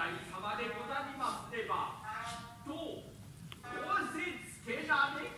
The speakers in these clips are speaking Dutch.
在様でござりますればきっと仰せつけられ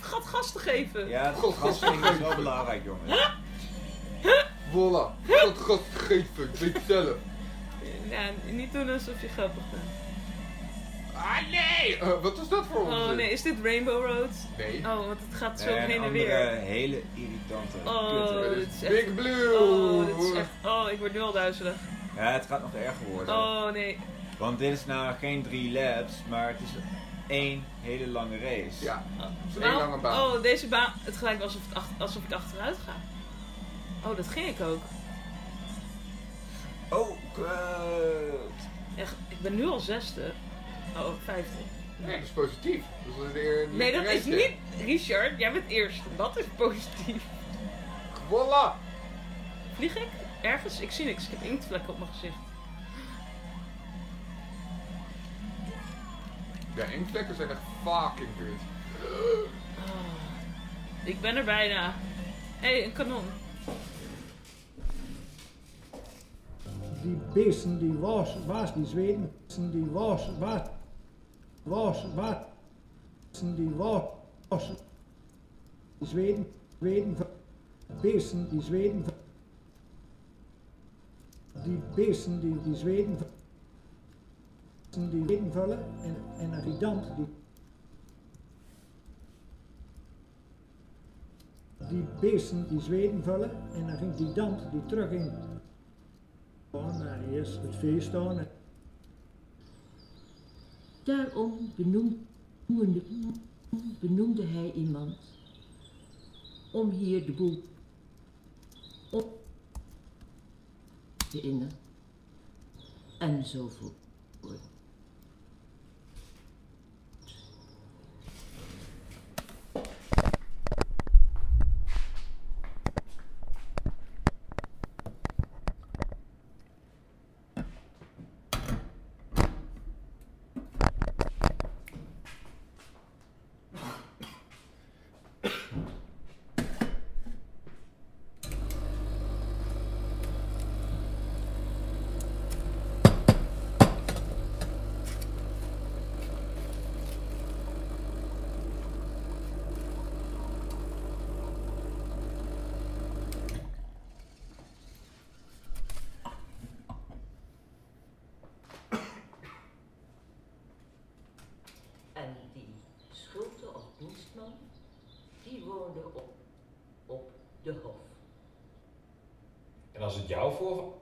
gat gas te geven. Ja, het gasting is wel belangrijk, jongens. Voilà. Dat gaat geven. Ik weet het zelf. Ja, niet doen alsof je grappig bent. Ah nee! Eh, wat is dat voor onzin? Oh nee, is dit Rainbow Road? Nee. Oh, want het gaat zo En heen en weer. hele irritante Oh, dit is echt... Big Blue! Oh, dit is echt... Oh, ik word nu al duizelig. Ja, het gaat nog erger worden. Oh nee. Want dit is nou geen drie laps, maar het is één hele lange race. Ja, is één Waarom- lange baan. Oh, deze baan... Het lijkt alsof, het ach- alsof ik achteruit ga. Oh, dat ging ik ook. Oh, kut. Echt, ik ben nu al zesde. Oh, vijfde. Nee, dat is positief. Dat is de, de, Nee, dat is niet... Richard, jij bent eerste. Dat is positief. Voilà! Vlieg ik? Ergens? Ik zie niks. Ik heb inktvlekken op mijn gezicht. Ja, inktvlekken zijn echt fucking kut. Oh, ik ben er bijna. Hé, hey, een kanon. Die beesten die was, was die Zweden, die was, was, was, was, die was, was, die Zweden, Zweden, beesten die Zweden, die beesten die, die Zweden, die Zweden vullen en, en een ridant die die beesten die Zweden vullen en dan ging die dant die terug in naar eerst het feest aan. Daarom benoemde, benoemde hij iemand om hier de boel op te innen. Enzovoort. En die schulte of dienstman, die woonde op, op hof. En als het jou voor, voor